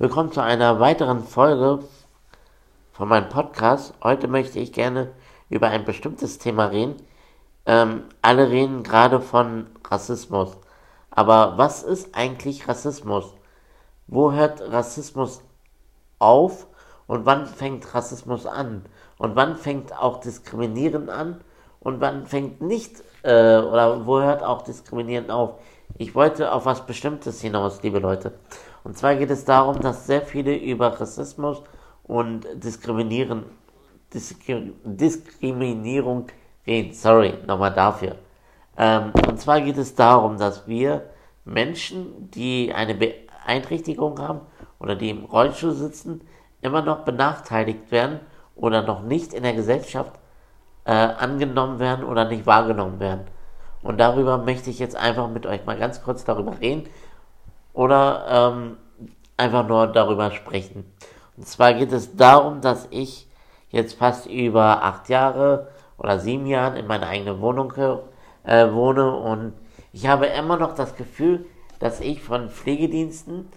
Willkommen zu einer weiteren Folge von meinem Podcast. Heute möchte ich gerne über ein bestimmtes Thema reden. Ähm, alle reden gerade von Rassismus. Aber was ist eigentlich Rassismus? Wo hört Rassismus auf und wann fängt Rassismus an? Und wann fängt auch Diskriminieren an? Und wann fängt nicht äh, oder wo hört auch Diskriminieren auf? Ich wollte auf was Bestimmtes hinaus, liebe Leute. Und zwar geht es darum, dass sehr viele über Rassismus und Diskriminieren, Diskriminierung reden. Sorry, nochmal dafür. Ähm, und zwar geht es darum, dass wir Menschen, die eine Beeinträchtigung haben oder die im Rollstuhl sitzen, immer noch benachteiligt werden oder noch nicht in der Gesellschaft äh, angenommen werden oder nicht wahrgenommen werden. Und darüber möchte ich jetzt einfach mit euch mal ganz kurz darüber reden oder ähm, einfach nur darüber sprechen. Und zwar geht es darum, dass ich jetzt fast über acht Jahre oder sieben Jahre in meiner eigenen Wohnung äh, wohne und ich habe immer noch das Gefühl, dass ich von Pflegediensten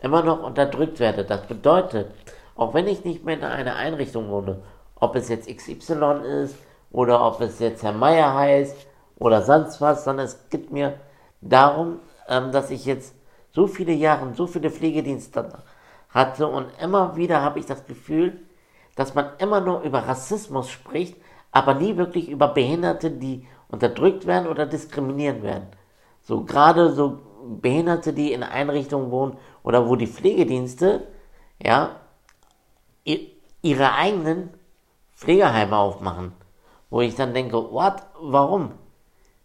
immer noch unterdrückt werde. Das bedeutet, auch wenn ich nicht mehr in einer Einrichtung wohne, ob es jetzt XY ist oder ob es jetzt Herr Meier heißt oder sonst was, sondern es geht mir darum, ähm, dass ich jetzt so viele Jahre, so viele Pflegedienste hatte und immer wieder habe ich das Gefühl, dass man immer nur über Rassismus spricht, aber nie wirklich über Behinderte, die unterdrückt werden oder diskriminiert werden. So gerade so Behinderte, die in Einrichtungen wohnen oder wo die Pflegedienste, ja, ihre eigenen Pflegeheime aufmachen. Wo ich dann denke, what, warum?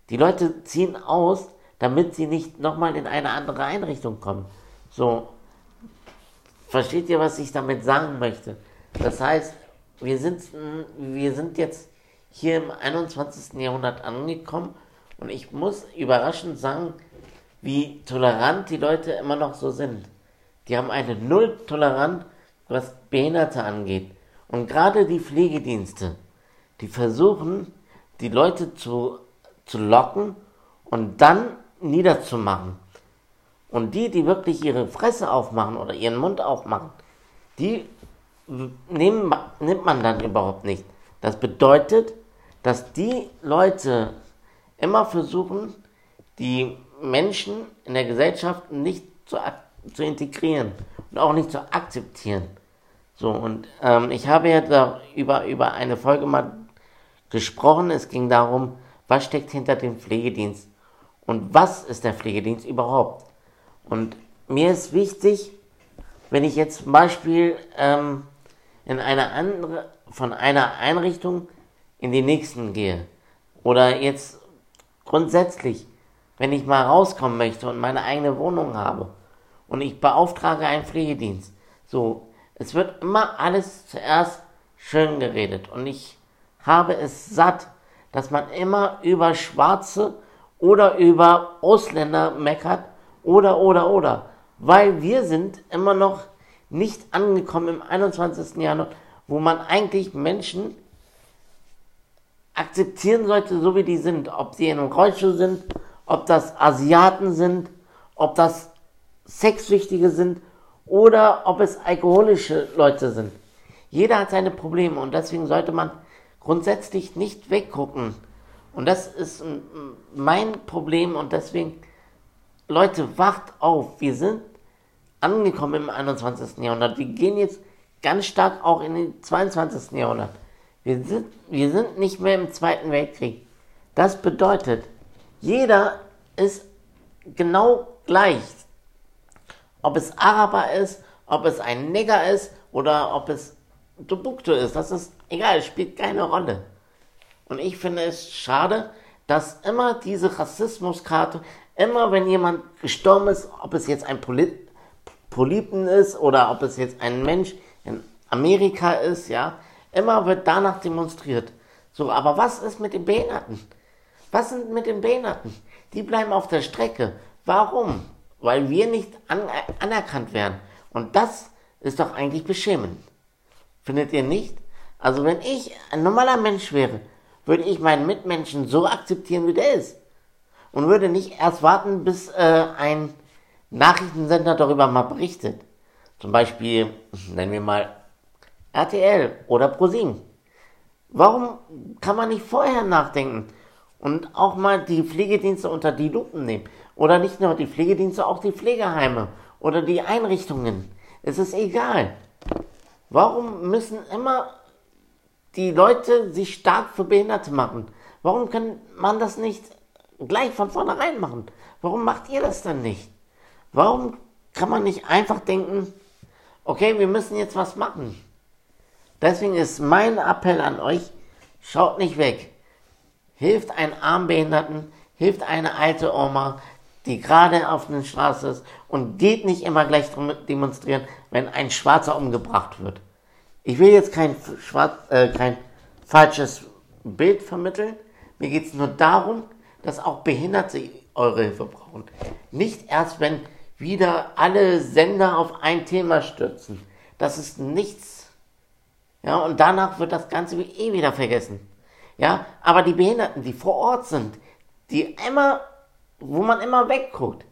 Die Leute ziehen aus, damit sie nicht nochmal in eine andere Einrichtung kommen. So, versteht ihr, was ich damit sagen möchte? Das heißt, wir sind, wir sind jetzt hier im 21. Jahrhundert angekommen und ich muss überraschend sagen, wie tolerant die Leute immer noch so sind. Die haben eine Null-Toleranz, was Behinderte angeht. Und gerade die Pflegedienste, die versuchen, die Leute zu, zu locken und dann niederzumachen. Und die, die wirklich ihre Fresse aufmachen oder ihren Mund aufmachen, die nehmen, nimmt man dann überhaupt nicht. Das bedeutet, dass die Leute immer versuchen, die Menschen in der Gesellschaft nicht zu, zu integrieren und auch nicht zu akzeptieren. So, und ähm, ich habe ja über, über eine Folge mal gesprochen. Es ging darum, was steckt hinter dem Pflegedienst und was ist der Pflegedienst überhaupt. Und mir ist wichtig, wenn ich jetzt zum Beispiel ähm, in eine andere, von einer Einrichtung in die nächsten gehe. Oder jetzt grundsätzlich, wenn ich mal rauskommen möchte und meine eigene Wohnung habe und ich beauftrage einen Pflegedienst, so, es wird immer alles zuerst schön geredet. Und ich habe es satt, dass man immer über Schwarze oder über Ausländer meckert oder, oder, oder. Weil wir sind immer noch nicht angekommen im 21. Jahrhundert, wo man eigentlich Menschen akzeptieren sollte, so wie die sind. Ob sie in einem Rollstuhl sind, ob das Asiaten sind, ob das Sexsüchtige sind oder ob es alkoholische Leute sind. Jeder hat seine Probleme und deswegen sollte man grundsätzlich nicht weggucken. Und das ist mein Problem und deswegen, Leute, wacht auf. Wir sind angekommen im 21. Jahrhundert. Wir gehen jetzt ganz stark auch in den 22. Jahrhundert. Wir sind, wir sind nicht mehr im Zweiten Weltkrieg. Das bedeutet, jeder ist genau gleich. Ob es Araber ist, ob es ein Nigger ist oder ob es Dubuktu ist, das ist egal, spielt keine Rolle. Und ich finde es schade, dass immer diese Rassismuskarte, immer wenn jemand gestorben ist, ob es jetzt ein Polit Polypen ist oder ob es jetzt ein Mensch in Amerika ist, ja, immer wird danach demonstriert. So, aber was ist mit den Behinderten? Was sind mit den Behinderten? Die bleiben auf der Strecke. Warum? Weil wir nicht an anerkannt werden. Und das ist doch eigentlich beschämend. Findet ihr nicht? Also wenn ich ein normaler Mensch wäre, würde ich meinen Mitmenschen so akzeptieren, wie der ist. Und würde nicht erst warten, bis äh, ein Nachrichtensender darüber mal berichtet. Zum Beispiel, nennen wir mal RTL oder ProSieben. Warum kann man nicht vorher nachdenken und auch mal die Pflegedienste unter die Lupen nehmen? Oder nicht nur die Pflegedienste, auch die Pflegeheime oder die Einrichtungen. Es ist egal. Warum müssen immer die Leute sich stark für Behinderte machen? Warum kann man das nicht gleich von vornherein machen? Warum macht ihr das dann nicht? Warum kann man nicht einfach denken, okay, wir müssen jetzt was machen? Deswegen ist mein Appell an euch, schaut nicht weg. Hilft einen Armbehinderten, hilft eine alte Oma, die gerade auf der Straße ist und geht nicht immer gleich demonstrieren, wenn ein Schwarzer umgebracht wird. Ich will jetzt kein, schwarz, äh, kein falsches Bild vermitteln. Mir geht es nur darum, dass auch Behinderte eure Hilfe brauchen. Nicht erst, wenn wieder alle Sender auf ein Thema stürzen. Das ist nichts. Ja, und danach wird das Ganze eh wieder vergessen. Ja, aber die Behinderten, die vor Ort sind, die immer wo man immer wegguckt.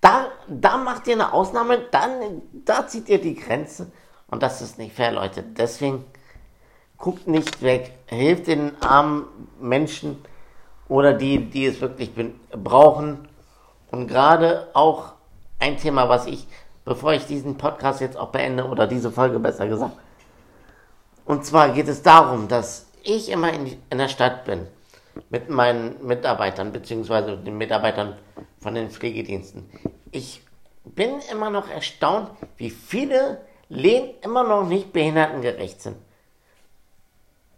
Da, da macht ihr eine Ausnahme, dann, da zieht ihr die Grenze. Und das ist nicht fair, Leute. Deswegen guckt nicht weg, hilft den armen Menschen oder die, die es wirklich brauchen. Und gerade auch ein Thema, was ich, bevor ich diesen Podcast jetzt auch beende, oder diese Folge besser gesagt, und zwar geht es darum, dass ich immer in, in der Stadt bin mit meinen Mitarbeitern, beziehungsweise den Mitarbeitern von den Pflegediensten. Ich bin immer noch erstaunt, wie viele Lehen immer noch nicht behindertengerecht sind.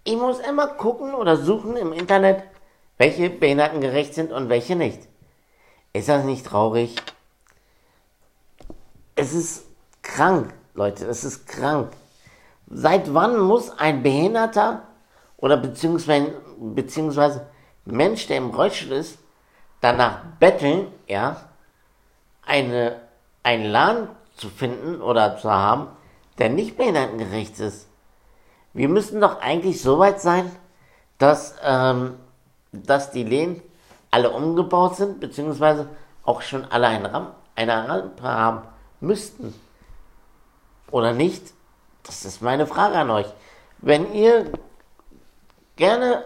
Ich muss immer gucken oder suchen im Internet, welche behindertengerecht sind und welche nicht. Ist das nicht traurig? Es ist krank, Leute, es ist krank. Seit wann muss ein Behinderter oder beziehungsweise, beziehungsweise Mensch, der im Rollstuhl ist, danach betteln, ja, eine, einen Laden zu finden oder zu haben, der nicht behindertengerecht ist. Wir müssen doch eigentlich so weit sein, dass, ähm, dass die Lehnen alle umgebaut sind, beziehungsweise auch schon alle eine, Ram eine Rampe haben müssten. Oder nicht? Das ist meine Frage an euch. Wenn ihr gerne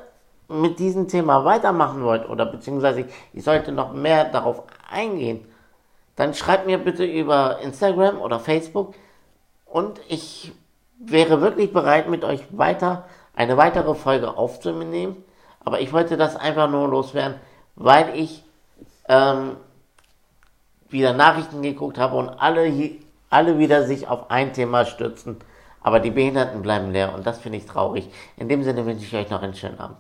mit diesem Thema weitermachen wollt oder beziehungsweise ich sollte noch mehr darauf eingehen, dann schreibt mir bitte über Instagram oder Facebook und ich wäre wirklich bereit, mit euch weiter eine weitere Folge aufzunehmen. Aber ich wollte das einfach nur loswerden, weil ich ähm, wieder Nachrichten geguckt habe und alle, alle wieder sich auf ein Thema stürzen. Aber die Behinderten bleiben leer und das finde ich traurig. In dem Sinne wünsche ich euch noch einen schönen Abend.